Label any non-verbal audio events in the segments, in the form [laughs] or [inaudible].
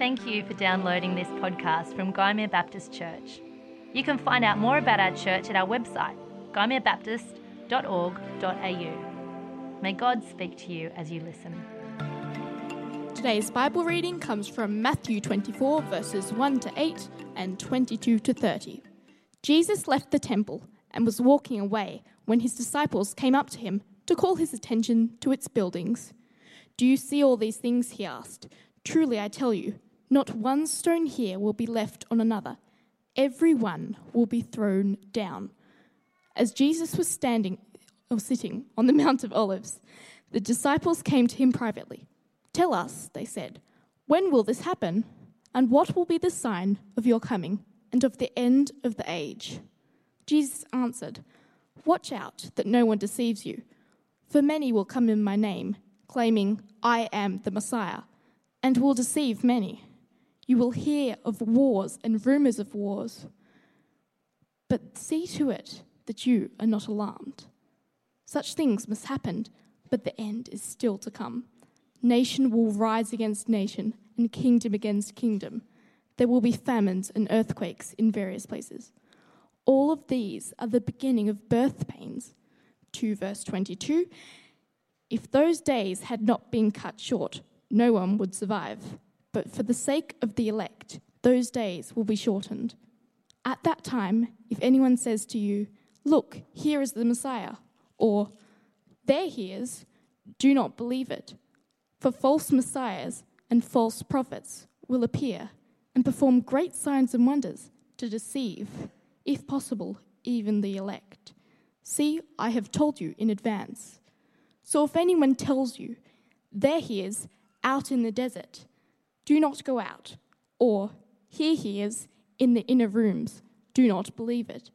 Thank you for downloading this podcast from Gymea Baptist Church. You can find out more about our church at our website, gymeabaptist.org.au. May God speak to you as you listen. Today's Bible reading comes from Matthew 24, verses 1 to 8 and 22 to 30. Jesus left the temple and was walking away when his disciples came up to him to call his attention to its buildings. Do you see all these things? He asked. Truly, I tell you, not one stone here will be left on another. Every one will be thrown down. As Jesus was standing or sitting on the [laughs] Mount of Olives, the disciples came to him privately. Tell us, they said, when will this happen? And what will be the sign of your coming and of the end of the age? Jesus answered, Watch out that no one deceives you, for many will come in my name, claiming, I am the Messiah, and will deceive many. You will hear of wars and rumors of wars. But see to it that you are not alarmed. Such things must happen, but the end is still to come. Nation will rise against nation, and kingdom against kingdom. There will be famines and earthquakes in various places. All of these are the beginning of birth pains. 2 verse 22 If those days had not been cut short, no one would survive. But for the sake of the elect, those days will be shortened. At that time, if anyone says to you, Look, here is the Messiah, or There he is, do not believe it. For false messiahs and false prophets will appear and perform great signs and wonders to deceive, if possible, even the elect. See, I have told you in advance. So if anyone tells you, There he is, out in the desert, do not go out. Or, Here he is, in the inner rooms, do not believe it.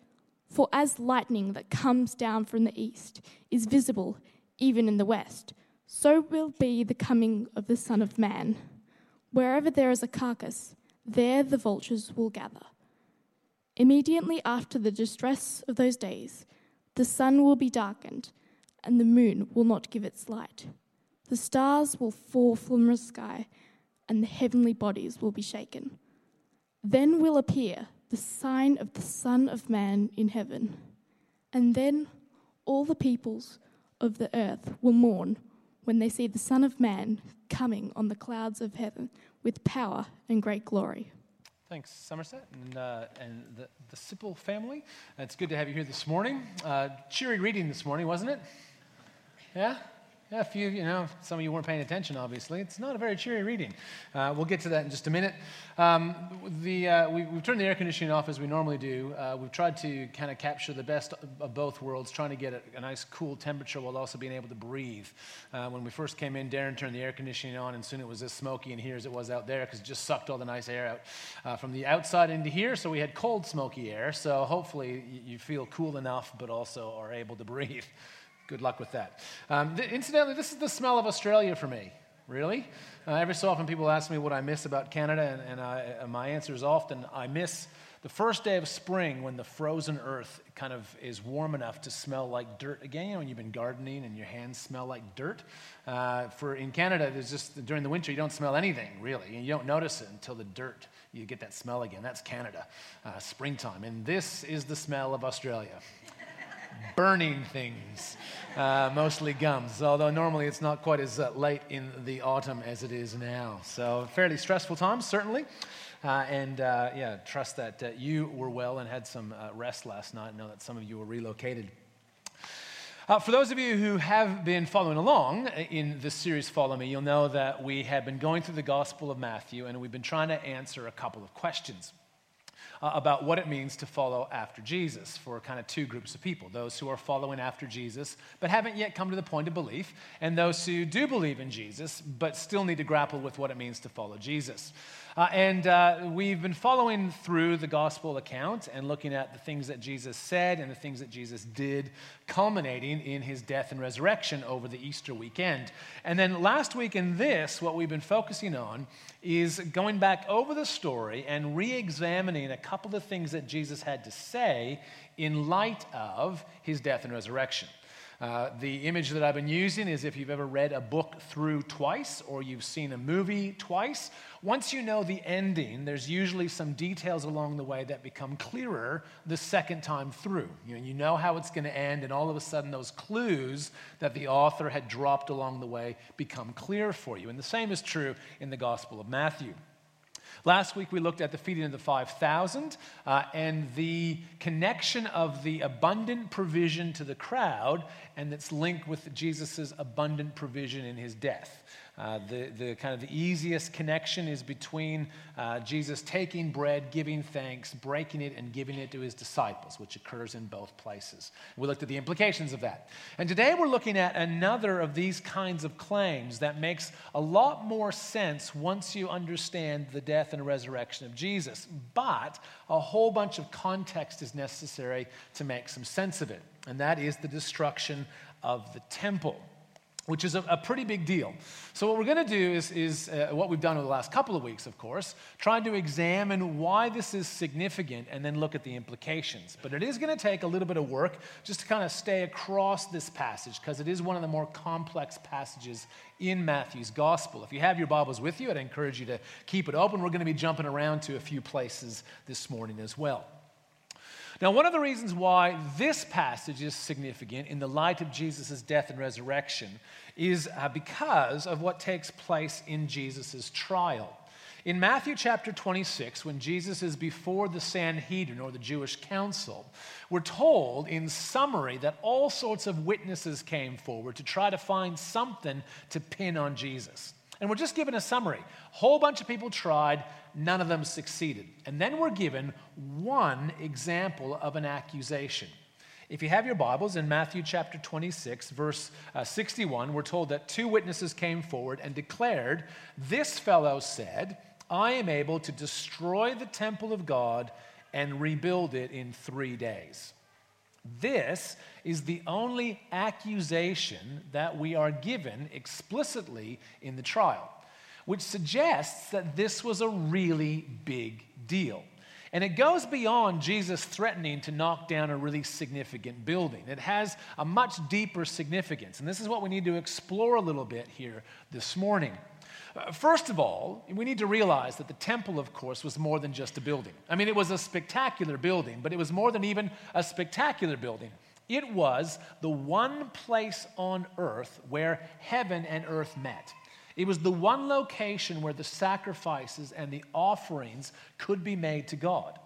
For as lightning that comes down from the east is visible even in the west, so will be the coming of the Son of Man. Wherever there is a carcass, there the vultures will gather. Immediately after the distress of those days, the sun will be darkened, and the moon will not give its light. The stars will fall from the sky, and the heavenly bodies will be shaken. Then will appear the sign of the Son of Man in heaven. And then all the peoples of the earth will mourn when they see the Son of Man coming on the clouds of heaven with power and great glory. Thanks, Somerset and, uh, and the, the Sipple family. It's good to have you here this morning. Uh, cheery reading this morning, wasn't it? Yeah? A few, you know, some of you weren't paying attention, obviously. It's not a very cheery reading. Uh, we'll get to that in just a minute. Um, the, uh, we, have turned the air conditioning off as we normally do. Uh, we've tried to kind of capture the best of both worlds, trying to get a, a nice cool temperature while also being able to breathe. Uh, when we first came in, Darren turned the air conditioning on, and soon it was as smoky in here as it was out there because it just sucked all the nice air out uh, from the outside into here. So we had cold, smoky air. So hopefully you feel cool enough, but also are able to breathe. Good luck with that. Um, th- incidentally, this is the smell of Australia for me. Really? Uh, every so often, people ask me what I miss about Canada, and, and I, my answer is often I miss the first day of spring when the frozen earth kind of is warm enough to smell like dirt again. You know, when you've been gardening and your hands smell like dirt. Uh, for in Canada, there's just during the winter you don't smell anything really, and you don't notice it until the dirt you get that smell again. That's Canada, uh, springtime, and this is the smell of Australia burning things, uh, mostly gums, although normally it's not quite as uh, late in the autumn as it is now. So, fairly stressful times, certainly. Uh, and uh, yeah, trust that uh, you were well and had some uh, rest last night. I know that some of you were relocated. Uh, for those of you who have been following along in this series, Follow Me, you'll know that we have been going through the Gospel of Matthew and we've been trying to answer a couple of questions uh, about what it means to follow after Jesus for kind of two groups of people those who are following after Jesus but haven't yet come to the point of belief, and those who do believe in Jesus but still need to grapple with what it means to follow Jesus. Uh, and uh, we've been following through the gospel account and looking at the things that Jesus said and the things that Jesus did, culminating in his death and resurrection over the Easter weekend. And then last week in this, what we've been focusing on is going back over the story and re examining a couple of things that Jesus had to say in light of his death and resurrection. Uh, the image that I've been using is if you've ever read a book through twice or you've seen a movie twice, once you know the ending, there's usually some details along the way that become clearer the second time through. You know, you know how it's going to end, and all of a sudden, those clues that the author had dropped along the way become clear for you. And the same is true in the Gospel of Matthew. Last week we looked at the feeding of the 5,000 uh, and the connection of the abundant provision to the crowd and its link with Jesus' abundant provision in his death. Uh, the, the kind of the easiest connection is between uh, Jesus taking bread, giving thanks, breaking it, and giving it to his disciples, which occurs in both places. We looked at the implications of that. And today we're looking at another of these kinds of claims that makes a lot more sense once you understand the death and resurrection of Jesus. But a whole bunch of context is necessary to make some sense of it, and that is the destruction of the temple which is a, a, pretty big deal. So, what we're going to do is, is uh, what we've done over the last couple of weeks, of course, trying to examine why this is significant and then look at the implications. But it is going to take a little bit of work just to kind of stay across this passage because it is one of the more complex passages in Matthew's gospel. If you have your Bibles with you, I'd encourage you to keep it open. We're going to be jumping around to a few places this morning as well. Now, one of the reasons why this passage is significant in the light of Jesus' death and resurrection is uh, because of what takes place in Jesus' trial. In Matthew chapter 26, when Jesus is before the Sanhedrin or the Jewish council, we're told in summary that all sorts of witnesses came forward to try to find something to pin on Jesus. And we're just given a summary. A whole bunch of people tried, none of them succeeded. And then we're given one example of an accusation. If you have your Bibles in Matthew chapter 26, verse uh, 61, we're told that two witnesses came forward and declared, This fellow said, I am able to destroy the temple of God and rebuild it in three days. This is the only accusation that we are given explicitly in the trial, which suggests that this was a really big deal. And it goes beyond Jesus threatening to knock down a really significant building. It has a much deeper significance. And this is what we need to explore a little bit here this morning. Uh, first of all, we need to realize that the temple, of course, was more than just a building. I mean, it was a spectacular building, but it was more than even a spectacular building. It was the one place on earth where heaven and earth met. It was the one location where the sacrifices and the offerings could be made to God.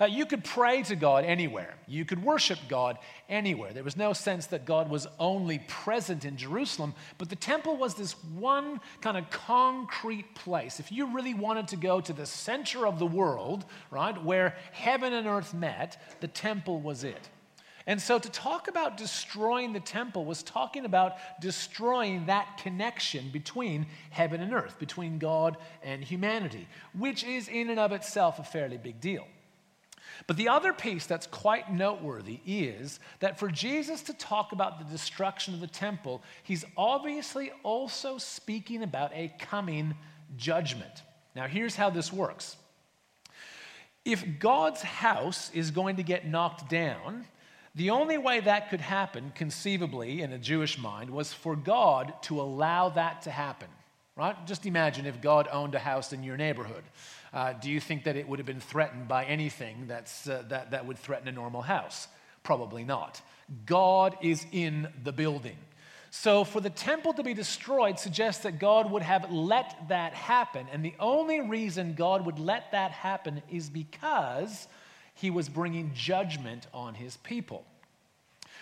Uh, you could pray to God anywhere. You could worship God anywhere. There was no sense that God was only present in Jerusalem, but the temple was this one kind of concrete place. If you really wanted to go to the center of the world, right, where heaven and earth met, the temple was it. And so to talk about destroying the temple was talking about destroying that connection between heaven and earth, between God and humanity, which is in and of itself a fairly big deal. But the other piece that's quite noteworthy is that for Jesus to talk about the destruction of the temple, he's obviously also speaking about a coming judgment. Now, here's how this works. If God's house is going to get knocked down, the only way that could happen, conceivably, in a Jewish mind, was for God to allow that to happen. Right? Just imagine if God owned a house in your neighborhood. Uh, do you think that it would have been threatened by anything that's, uh, that, that would threaten a normal house? Probably not. God is in the building. So, for the temple to be destroyed suggests that God would have let that happen. And the only reason God would let that happen is because he was bringing judgment on his people.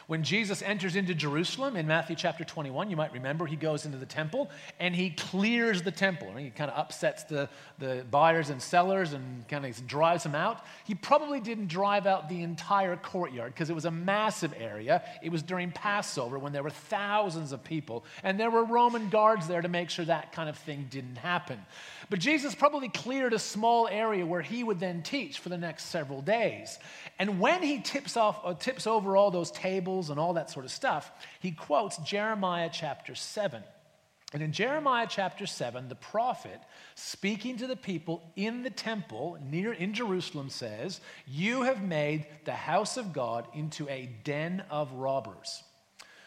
When Jesus enters into Jerusalem in Matthew chapter 21, you might remember he goes into the temple and he clears the temple. He kind of upsets the, the buyers and sellers and kind of drives them out. He probably didn't drive out the entire courtyard because it was a massive area. It was during Passover when there were thousands of people, and there were Roman guards there to make sure that kind of thing didn't happen. But Jesus probably cleared a small area where he would then teach for the next several days. And when he tips, off, uh, tips over all those tables and all that sort of stuff, he quotes Jeremiah chapter 7. And in Jeremiah chapter 7, the prophet, speaking to the people in the temple near in Jerusalem, says, You have made the house of God into a den of robbers.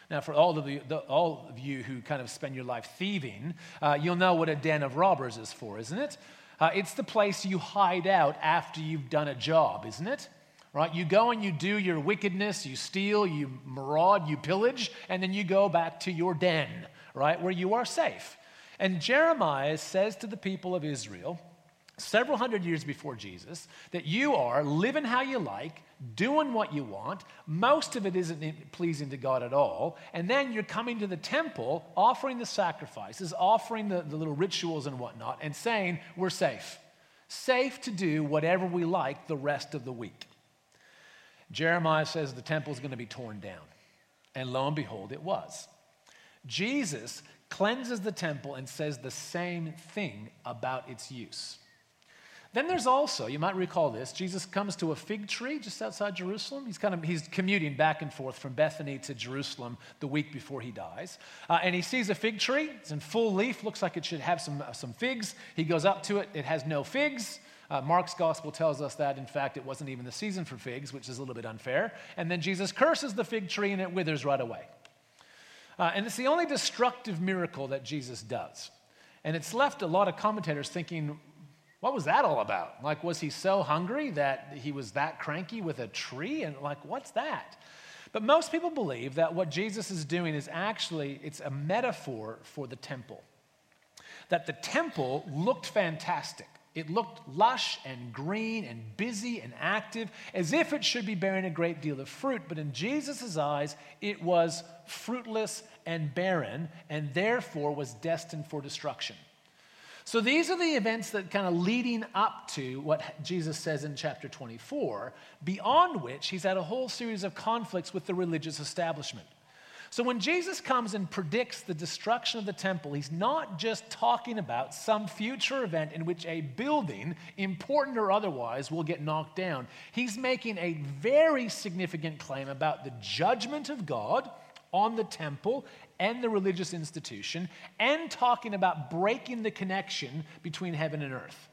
Now, for all of you, the, all of you who kind of spend your life thieving, uh, you'll know what a den of robbers is for, isn't it? Uh, it's the place you hide out after you've done a job, isn't it? Right? You go and you do your wickedness, you steal, you maraud, you pillage, and then you go back to your den, right, where you are safe. And Jeremiah says to the people of Israel, several hundred years before Jesus, that you are living how you like, doing what you want. Most of it isn't pleasing to God at all. And then you're coming to the temple, offering the sacrifices, offering the, the little rituals and whatnot, and saying, We're safe. Safe to do whatever we like the rest of the week. Jeremiah says the temple is going to be torn down. And lo and behold, it was. Jesus cleanses the temple and says the same thing about its use. Then there's also, you might recall this, Jesus comes to a fig tree just outside Jerusalem. He's kind of he's commuting back and forth from Bethany to Jerusalem the week before he dies. Uh, and he sees a fig tree. It's in full leaf, looks like it should have some, uh, some figs. He goes up to it, it has no figs. Uh, Mark's gospel tells us that, in fact, it wasn't even the season for figs, which is a little bit unfair. And then Jesus curses the fig tree and it withers right away. Uh, and it's the only destructive miracle that Jesus does. And it's left a lot of commentators thinking, what was that all about? Like, was he so hungry that he was that cranky with a tree? And like, what's that? But most people believe that what Jesus is doing is actually it's a metaphor for the temple. That the temple looked fantastic. It looked lush and green and busy and active, as if it should be bearing a great deal of fruit. But in Jesus' eyes, it was fruitless and barren, and therefore was destined for destruction. So these are the events that kind of leading up to what Jesus says in chapter 24, beyond which he's had a whole series of conflicts with the religious establishment. So when Jesus comes and predicts the destruction of the temple, he's not just talking about some future event in which a building, important or otherwise, will get knocked down. He's making a very significant claim about the judgment of God on the temple and the religious institution and talking about breaking the connection between heaven and earth.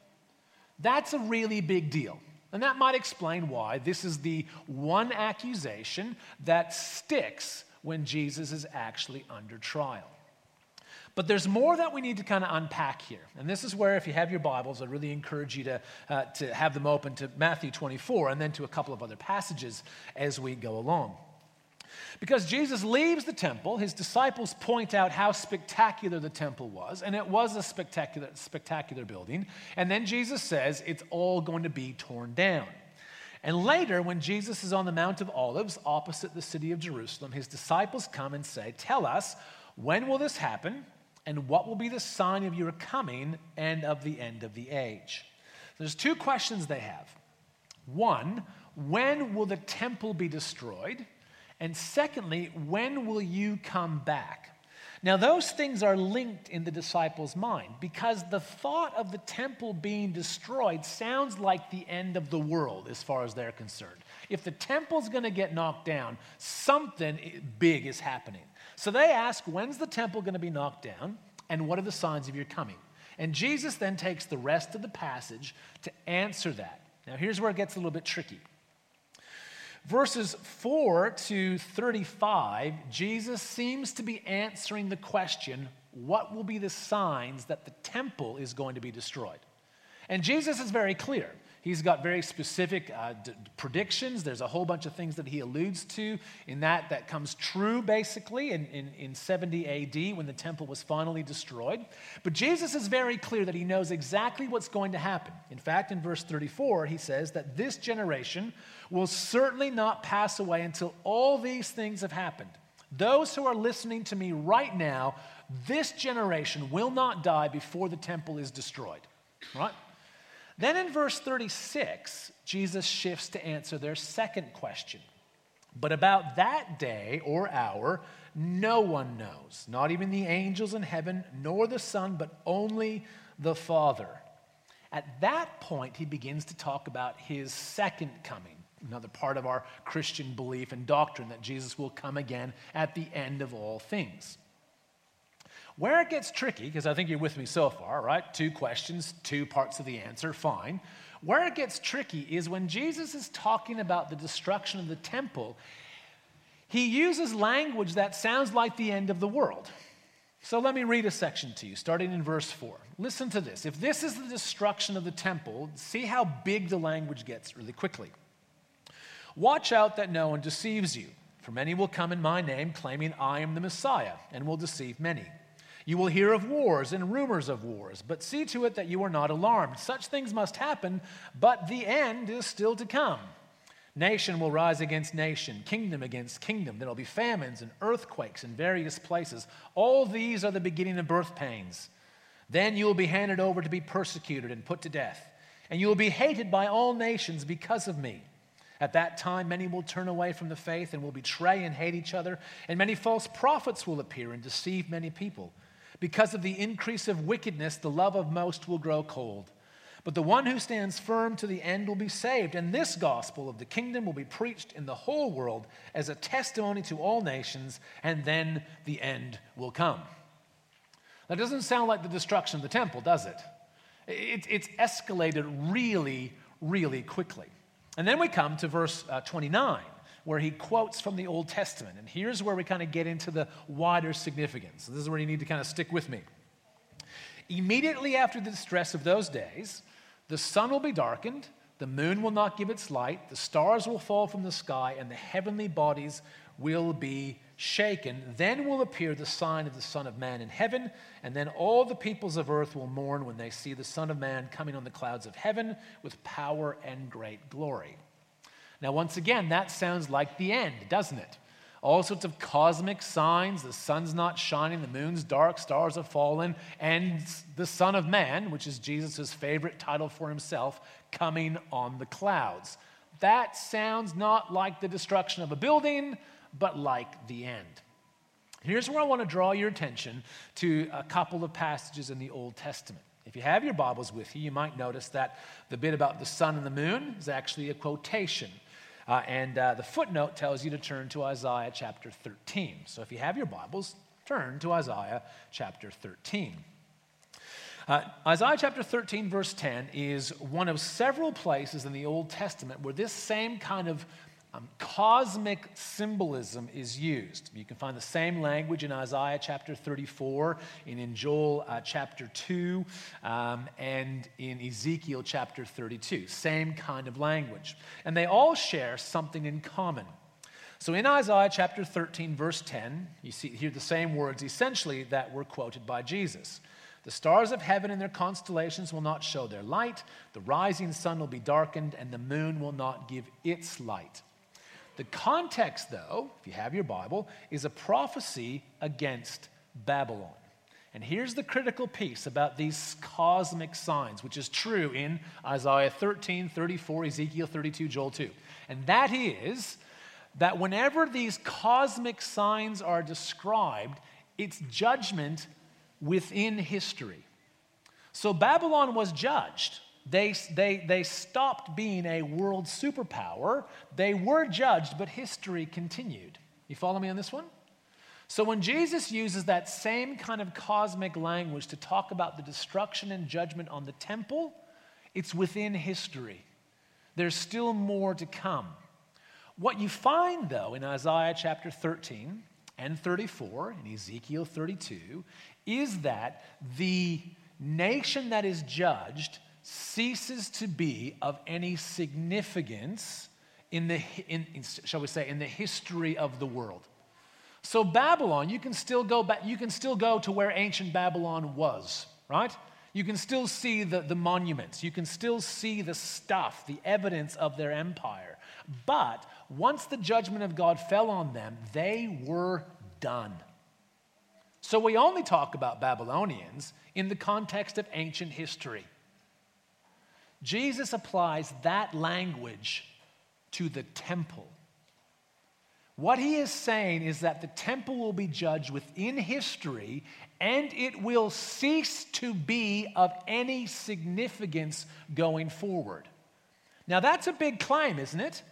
That's a really big deal. And that might explain why this is the one accusation that sticks when Jesus is actually under trial. But there's more that we need to kind of unpack here. And this is where, if you have your Bibles, I really encourage you to, uh, to have them open to Matthew 24 and then to a couple of other passages as we go along. Because Jesus leaves the temple, his disciples point out how spectacular the temple was, and it was a spectacular, spectacular building. And then Jesus says it's all going to be torn down. And later, when Jesus is on the Mount of Olives opposite the city of Jerusalem, his disciples come and say, Tell us, when will this happen? And what will be the sign of your coming and of the end of the age? There's two questions they have. One, when will the temple be destroyed? And secondly, when will you come back? Now, those things are linked in the disciples' mind because the thought of the temple being destroyed sounds like the end of the world as far as they're concerned. If the temple's going to get knocked down, something big is happening. So they ask, when's the temple going to be knocked down? And what are the signs of your coming? And Jesus then takes the rest of the passage to answer that. Now, here's where it gets a little bit tricky. Verses 4 to 35, Jesus seems to be answering the question what will be the signs that the temple is going to be destroyed? And Jesus is very clear. He's got very specific uh, d- predictions. There's a whole bunch of things that he alludes to in that that comes true basically in, in, in 70 AD when the temple was finally destroyed. But Jesus is very clear that he knows exactly what's going to happen. In fact, in verse 34, he says that this generation will certainly not pass away until all these things have happened. Those who are listening to me right now, this generation will not die before the temple is destroyed. Right? Then in verse 36, Jesus shifts to answer their second question. But about that day or hour, no one knows, not even the angels in heaven, nor the Son, but only the Father. At that point, he begins to talk about his second coming, another part of our Christian belief and doctrine that Jesus will come again at the end of all things. Where it gets tricky, because I think you're with me so far, right? Two questions, two parts of the answer, fine. Where it gets tricky is when Jesus is talking about the destruction of the temple, he uses language that sounds like the end of the world. So let me read a section to you, starting in verse 4. Listen to this. If this is the destruction of the temple, see how big the language gets really quickly. Watch out that no one deceives you, for many will come in my name, claiming I am the Messiah, and will deceive many. You will hear of wars and rumors of wars, but see to it that you are not alarmed. Such things must happen, but the end is still to come. Nation will rise against nation, kingdom against kingdom. There will be famines and earthquakes in various places. All these are the beginning of birth pains. Then you will be handed over to be persecuted and put to death, and you will be hated by all nations because of me. At that time, many will turn away from the faith and will betray and hate each other, and many false prophets will appear and deceive many people. Because of the increase of wickedness, the love of most will grow cold. But the one who stands firm to the end will be saved. And this gospel of the kingdom will be preached in the whole world as a testimony to all nations, and then the end will come. That doesn't sound like the destruction of the temple, does it? it it's escalated really, really quickly. And then we come to verse uh, 29, where he quotes from the Old Testament. And here's where we kind of get into the wider significance. This is where you need to kind of stick with me. Immediately after the distress of those days, the sun will be darkened, the moon will not give its light, the stars will fall from the sky, and the heavenly bodies will be shaken. Then will appear the sign of the Son of Man in heaven, and then all the peoples of earth will mourn when they see the Son of Man coming on the clouds of heaven with power and great glory. Now, once again, that sounds like the end, doesn't it? all sorts of cosmic signs. The sun's not shining, the moon's dark, stars have fallen, and the Son of Man, which is Jesus' favorite title for himself, coming on the clouds. That sounds not like the destruction of a building, but like the end. Here's where I want to draw your attention to a couple of passages in the Old Testament. If you have your Bibles with you, you might notice that the bit about the sun and the moon is actually a quotation uh, and uh, the footnote tells you to turn to Isaiah chapter 13. So if you have your Bibles, turn to Isaiah chapter 13. Uh, Isaiah chapter 13, verse 10, is one of several places in the Old Testament where this same kind of um, cosmic symbolism is used. You can find the same language in Isaiah chapter 34, and in Joel uh, chapter 2, um, and in Ezekiel chapter 32. Same kind of language. And they all share something in common. So in Isaiah chapter 13, verse 10, you see here the same words essentially that were quoted by Jesus. The stars of heaven and their constellations will not show their light. The rising sun will be darkened, and the moon will not give its light. The context, though, if you have your Bible, is a prophecy against Babylon. And here's the critical piece about these cosmic signs, which is true in Isaiah 13, 34, Ezekiel 32, Joel 2. And that is that whenever these cosmic signs are described, it's judgment within history. So Babylon was judged. They, they, they stopped being a world superpower. They were judged, but history continued. You follow me on this one? So when Jesus uses that same kind of cosmic language to talk about the destruction and judgment on the temple, it's within history. There's still more to come. What you find, though, in Isaiah chapter 13 and 34 and Ezekiel 32 is that the nation that is judged ceases to be of any significance in the, in, in, shall we say, in the history of the world. So Babylon, you can still go back, you can still go to where ancient Babylon was, right? You can still see the, the monuments, you can still see the stuff, the evidence of their empire. But once the judgment of God fell on them, they were done. So we only talk about Babylonians in the context of ancient history. Jesus applies that language to the temple. What he is saying is that the temple will be judged within history and it will cease to be of any significance going forward. Now, that's a big claim, isn't it?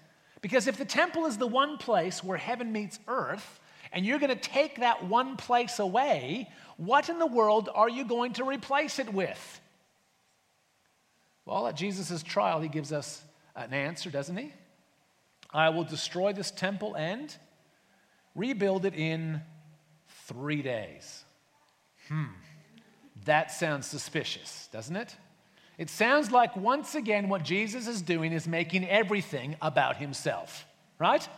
Because if the temple is the one place where heaven meets earth, and you're going to take that one place away, what in the world are you going to replace it with? Well, at Jesus' trial, he gives us an answer, doesn't he? I will destroy this temple and rebuild it in three days. Hmm, that sounds suspicious, doesn't it? It sounds like once again what Jesus is doing is making everything about himself, right?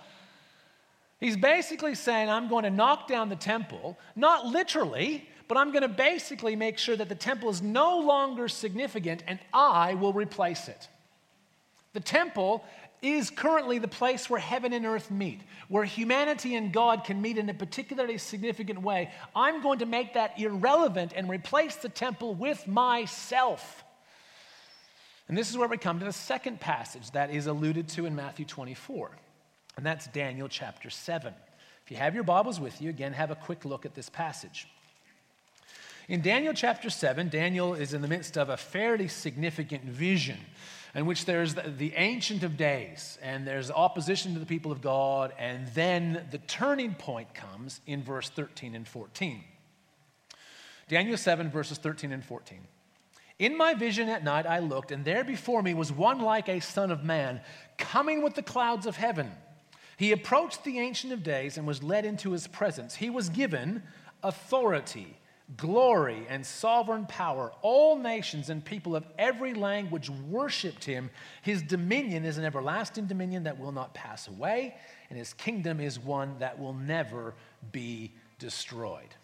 He's basically saying, I'm going to knock down the temple, not literally, but I'm going to basically make sure that the temple is no longer significant and I will replace it. The temple is currently the place where heaven and earth meet, where humanity and God can meet in a particularly significant way. I'm going to make that irrelevant and replace the temple with myself. And this is where we come to the second passage that is alluded to in Matthew 24, and that's Daniel chapter 7. If you have your Bibles with you, again, have a quick look at this passage. In Daniel chapter 7, Daniel is in the midst of a fairly significant vision in which there's the, Ancient of Days and there's opposition to the people of God, and then the turning point comes in verse 13 and 14. Daniel 7, verses 13 and 14. In my vision at night I looked, and there before me was one like a son of man, coming with the clouds of heaven. He approached the Ancient of Days and was led into his presence. He was given authority, glory, and sovereign power. All nations and people of every language worshiped him. His dominion is an everlasting dominion that will not pass away, and his kingdom is one that will never be destroyed.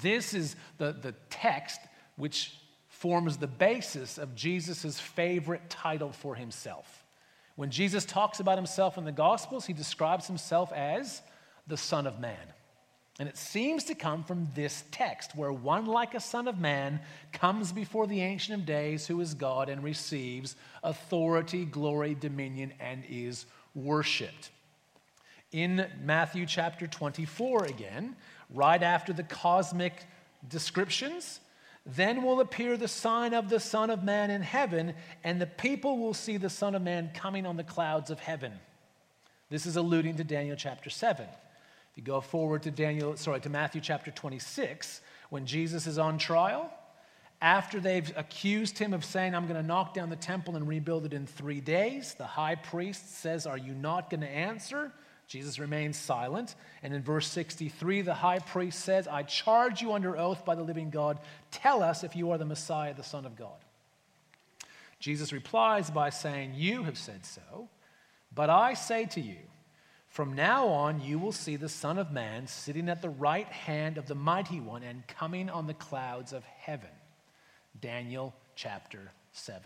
This is the, the text which forms the basis of Jesus' favorite title for himself. When Jesus talks about himself in the Gospels, he describes himself as the Son of Man. And it seems to come from this text, where one like a Son of Man comes before the Ancient of Days, who is God, and receives authority, glory, dominion, and is worshiped. In Matthew chapter 24, again, right after the cosmic descriptions, then will appear the sign of the Son of Man in heaven, and the people will see the Son of Man coming on the clouds of heaven. This is alluding to Daniel chapter 7. If you go forward to Daniel, sorry, to Matthew chapter 26, when Jesus is on trial, after they've accused him of saying, I'm going to knock down the temple and rebuild it in three days, the high priest says, Are you not going to answer? Jesus remains silent. And in verse 63, the high priest says, I charge you under oath by the living God, tell us if you are the Messiah, the Son of God. Jesus replies by saying, You have said so, but I say to you, from now on you will see the Son of Man sitting at the right hand of the Mighty One and coming on the clouds of heaven. Daniel chapter 7.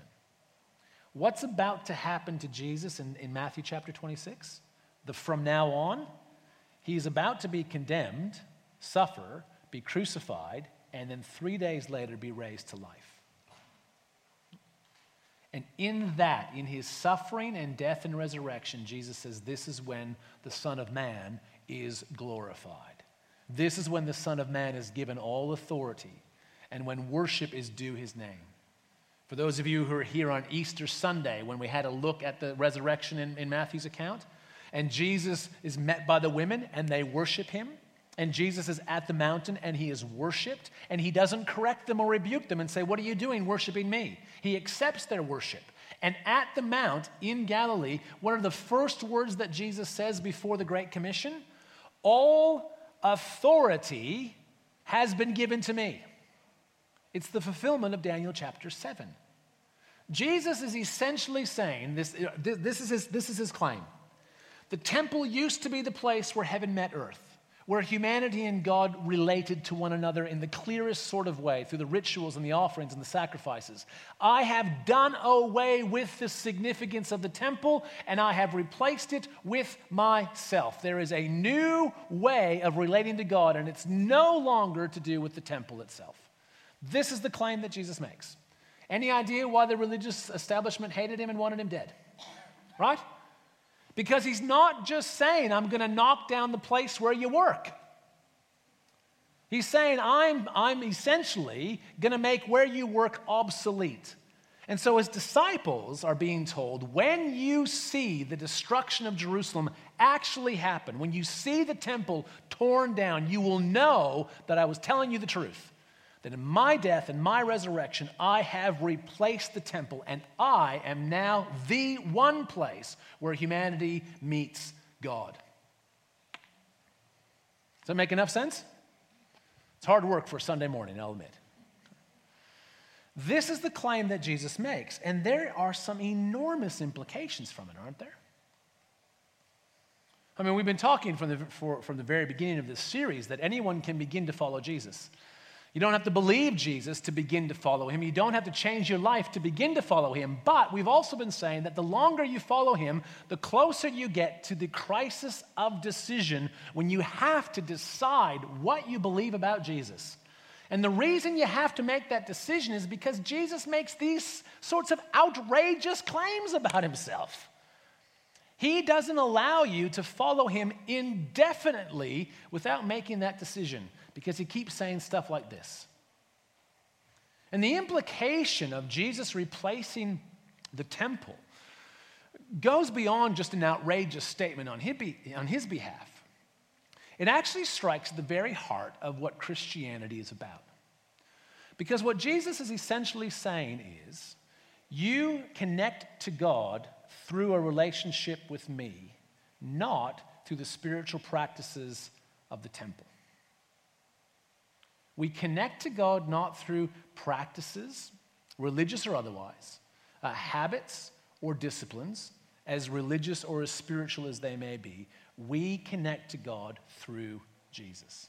What's about to happen to Jesus in, in Matthew chapter 26? the from now on, he is about to be condemned, suffer, be crucified, and then three days later be raised to life. And in that, in his suffering and death and resurrection, Jesus says, This is when the Son of Man is glorified. This is when the Son of Man is given all authority and when worship is due his name. For those of you who are here on Easter Sunday, when we had a look at the resurrection in, in Matthew's account, and Jesus is met by the women and they worship him. And Jesus is at the mountain and he is worshiped. And he doesn't correct them or rebuke them and say, What are you doing worshiping me? He accepts their worship. And at the mount in Galilee, what are the first words that Jesus says before the Great Commission? All authority has been given to me. It's the fulfillment of Daniel chapter 7. Jesus is essentially saying this, uh, this, is, his, this is his claim. The temple used to be the place where heaven met earth, where humanity and God related to one another in the clearest sort of way through the rituals and the offerings and the sacrifices. I have done away with the significance of the temple and I have replaced it with myself. There is a new way of relating to God, and it's no longer to do with the temple itself. This is the claim that Jesus makes. Any idea why the religious establishment hated him and wanted him dead? Right? Because he's not just saying, I'm going to knock down the place where you work. He's saying, I'm, I'm essentially going to make where you work obsolete. And so his disciples are being told when you see the destruction of Jerusalem actually happen, when you see the temple torn down, you will know that I was telling you the truth that in my death and my resurrection, I have replaced the temple, and I am now the one place where humanity meets God. Does that make enough sense? It's hard work for a Sunday morning, I'll admit. This is the claim that Jesus makes, and there are some enormous implications from it, aren't there? I mean, we've been talking from the, for, from the very beginning of this series that anyone can begin to follow Jesus. You don't have to believe Jesus to begin to follow him. You don't have to change your life to begin to follow him. But we've also been saying that the longer you follow him, the closer you get to the crisis of decision when you have to decide what you believe about Jesus. And the reason you have to make that decision is because Jesus makes these sorts of outrageous claims about himself. He doesn't allow you to follow him indefinitely without making that decision because he keeps saying stuff like this. And the implication of Jesus replacing the temple goes beyond just an outrageous statement on his behalf. It actually strikes the very heart of what Christianity is about. Because what Jesus is essentially saying is you connect to God through a relationship with me, not through the spiritual practices of the temple. We connect to God not through practices, religious or otherwise, uh, habits or disciplines, as religious or as spiritual as they may be. We connect to God through Jesus.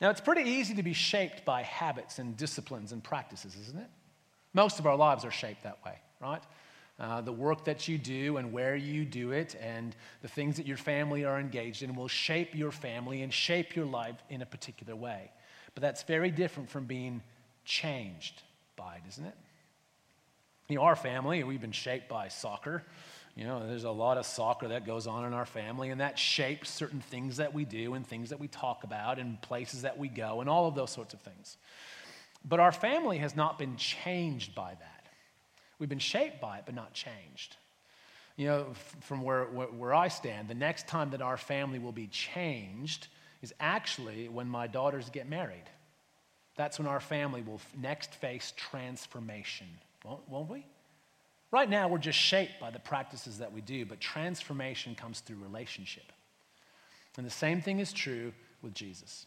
Now, it's pretty easy to be shaped by habits and disciplines and practices, isn't it? Most of our lives are shaped that way, right? Uh, the work that you do and where you do it and the things that your family are engaged in will shape your family and shape your life in a particular way. But that's very different from being changed by it, isn't it? You know, our family, we've been shaped by soccer. You know, there's a lot of soccer that goes on in our family, and that shapes certain things that we do and things that we talk about and places that we go and all of those sorts of things. But our family has not been changed by that. We've been shaped by it, but not changed. You know, from where, where I stand, the next time that our family will be changed is actually when my daughters get married. That's when our family will next face transformation, won't, won't we? Right now, we're just shaped by the practices that we do, but transformation comes through relationship. And the same thing is true with Jesus.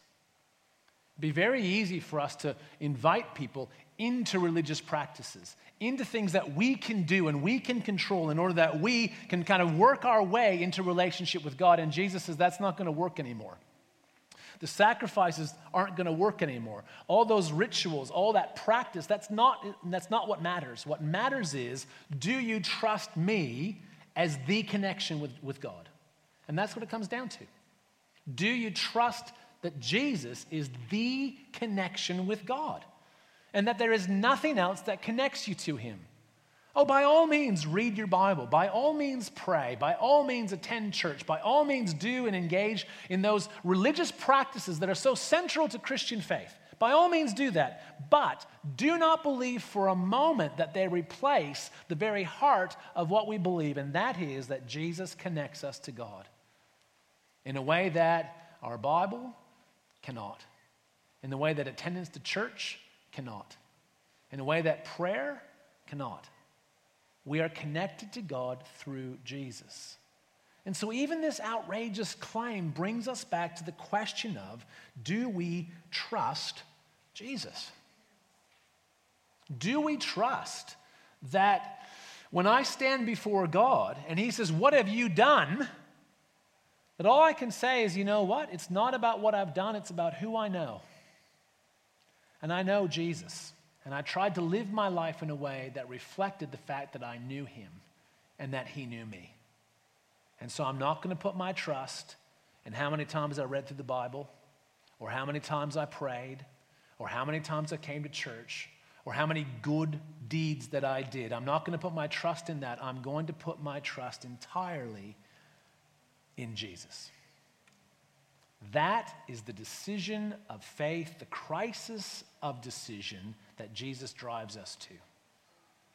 It'd be very easy for us to invite people into religious practices, into things that we can do and we can control in order that we can kind of work our way into relationship with God. And Jesus says that's not going to work anymore. The sacrifices aren't going to work anymore. All those rituals, all that practice, that's not, that's not what matters. What matters is do you trust me as the connection with, with God? And that's what it comes down to. Do you trust that Jesus is the connection with God? and that there is nothing else that connects you to Him. Oh, by all means, read your Bible. By all means, pray. By all means, attend church. By all means, do and engage in those religious practices that are so central to Christian faith. By all means, do that. But do not believe for a moment that they replace the very heart of what we believe, and that is that Jesus connects us to God in a way that our Bible cannot, in the way that attendance to church cannot, in a way that prayer cannot. We are connected to God through Jesus. And so, even this outrageous claim brings us back to the question of do we trust Jesus? Do we trust that when I stand before God and He says, What have you done? That all I can say is, You know what? It's not about what I've done, it's about who I know. And I know Jesus. And I tried to live my life in a way that reflected the fact that I knew him and that he knew me. And so I'm not going to put my trust in how many times I read through the Bible, or how many times I prayed, or how many times I came to church, or how many good deeds that I did. I'm not going to put my trust in that. I'm going to put my trust entirely in Jesus. That is the decision of faith, the crisis of decision that Jesus drives us to.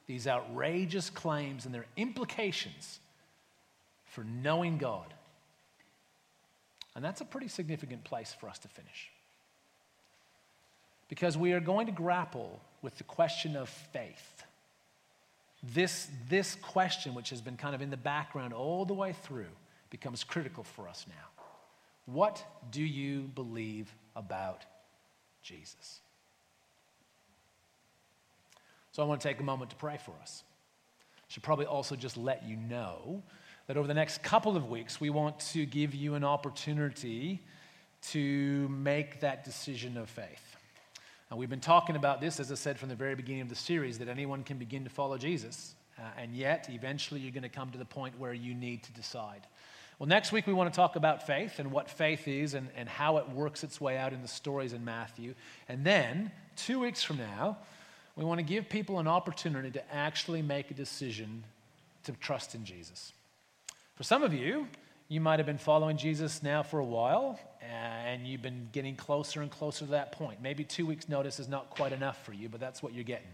These outrageous claims and their implications for knowing God. And that's a pretty significant place for us to finish. Because we are going to grapple with the question of faith. This, this question, which has been kind of in the background all the way through, becomes critical for us now. What do you believe about Jesus? So I want to take a moment to pray for us. Should probably also just let you know that over the next couple of weeks, we want to give you an opportunity to make that decision of faith. And we've been talking about this, as I said from the very beginning of the series, that anyone can begin to follow Jesus. Uh, and yet, eventually, you're going to come to the point where you need to decide. Well, next week we want to talk about faith and what faith is and, and how it works its way out in the stories in Matthew. And then, two weeks from now, we want to give people an opportunity to actually make a decision to trust in Jesus. For some of you, you might have been following Jesus now for a while, and you've been getting closer and closer to that point. Maybe two weeks' notice is not quite enough for you, but that's what you're getting.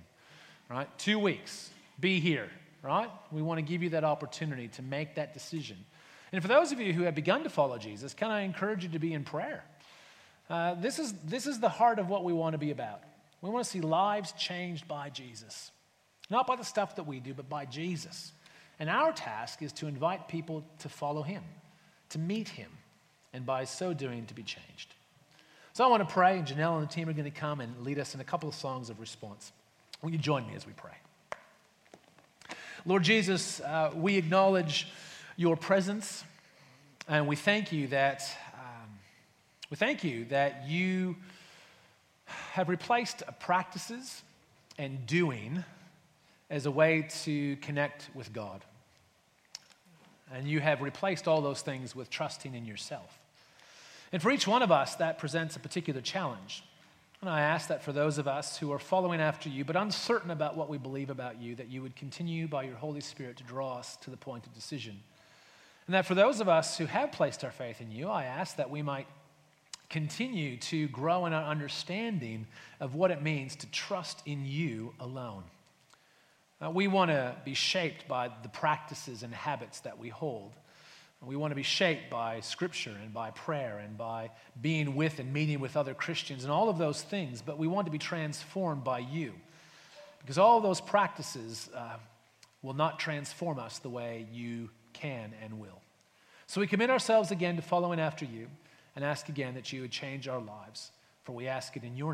Right? Two weeks. Be here. Right? We want to give you that opportunity to make that decision. And for those of you who have begun to follow Jesus, can I encourage you to be in prayer? Uh, this, is, this is the heart of what we want to be about. We want to see lives changed by Jesus. Not by the stuff that we do, but by Jesus. And our task is to invite people to follow him, to meet him, and by so doing, to be changed. So I want to pray, and Janelle and the team are going to come and lead us in a couple of songs of response. Will you join me as we pray? Lord Jesus, uh, we acknowledge your presence. And we thank you that um, we thank you that you have replaced practices and doing as a way to connect with God. And you have replaced all those things with trusting in yourself. And for each one of us, that presents a particular challenge. And I ask that for those of us who are following after you, but uncertain about what we believe about you, that you would continue by your Holy Spirit to draw us to the point of decision and that for those of us who have placed our faith in you, I ask that we might continue to grow in our understanding of what it means to trust in you alone. Uh, we want to be shaped by the practices and habits that we hold. We want to be shaped by scripture and by prayer and by being with and meeting with other Christians and all of those things, but we want to be transformed by you. Because all those practices uh, will not transform us the way you can and will. So we commit ourselves again to following after you and ask again that you would change our lives. For we ask it in your name.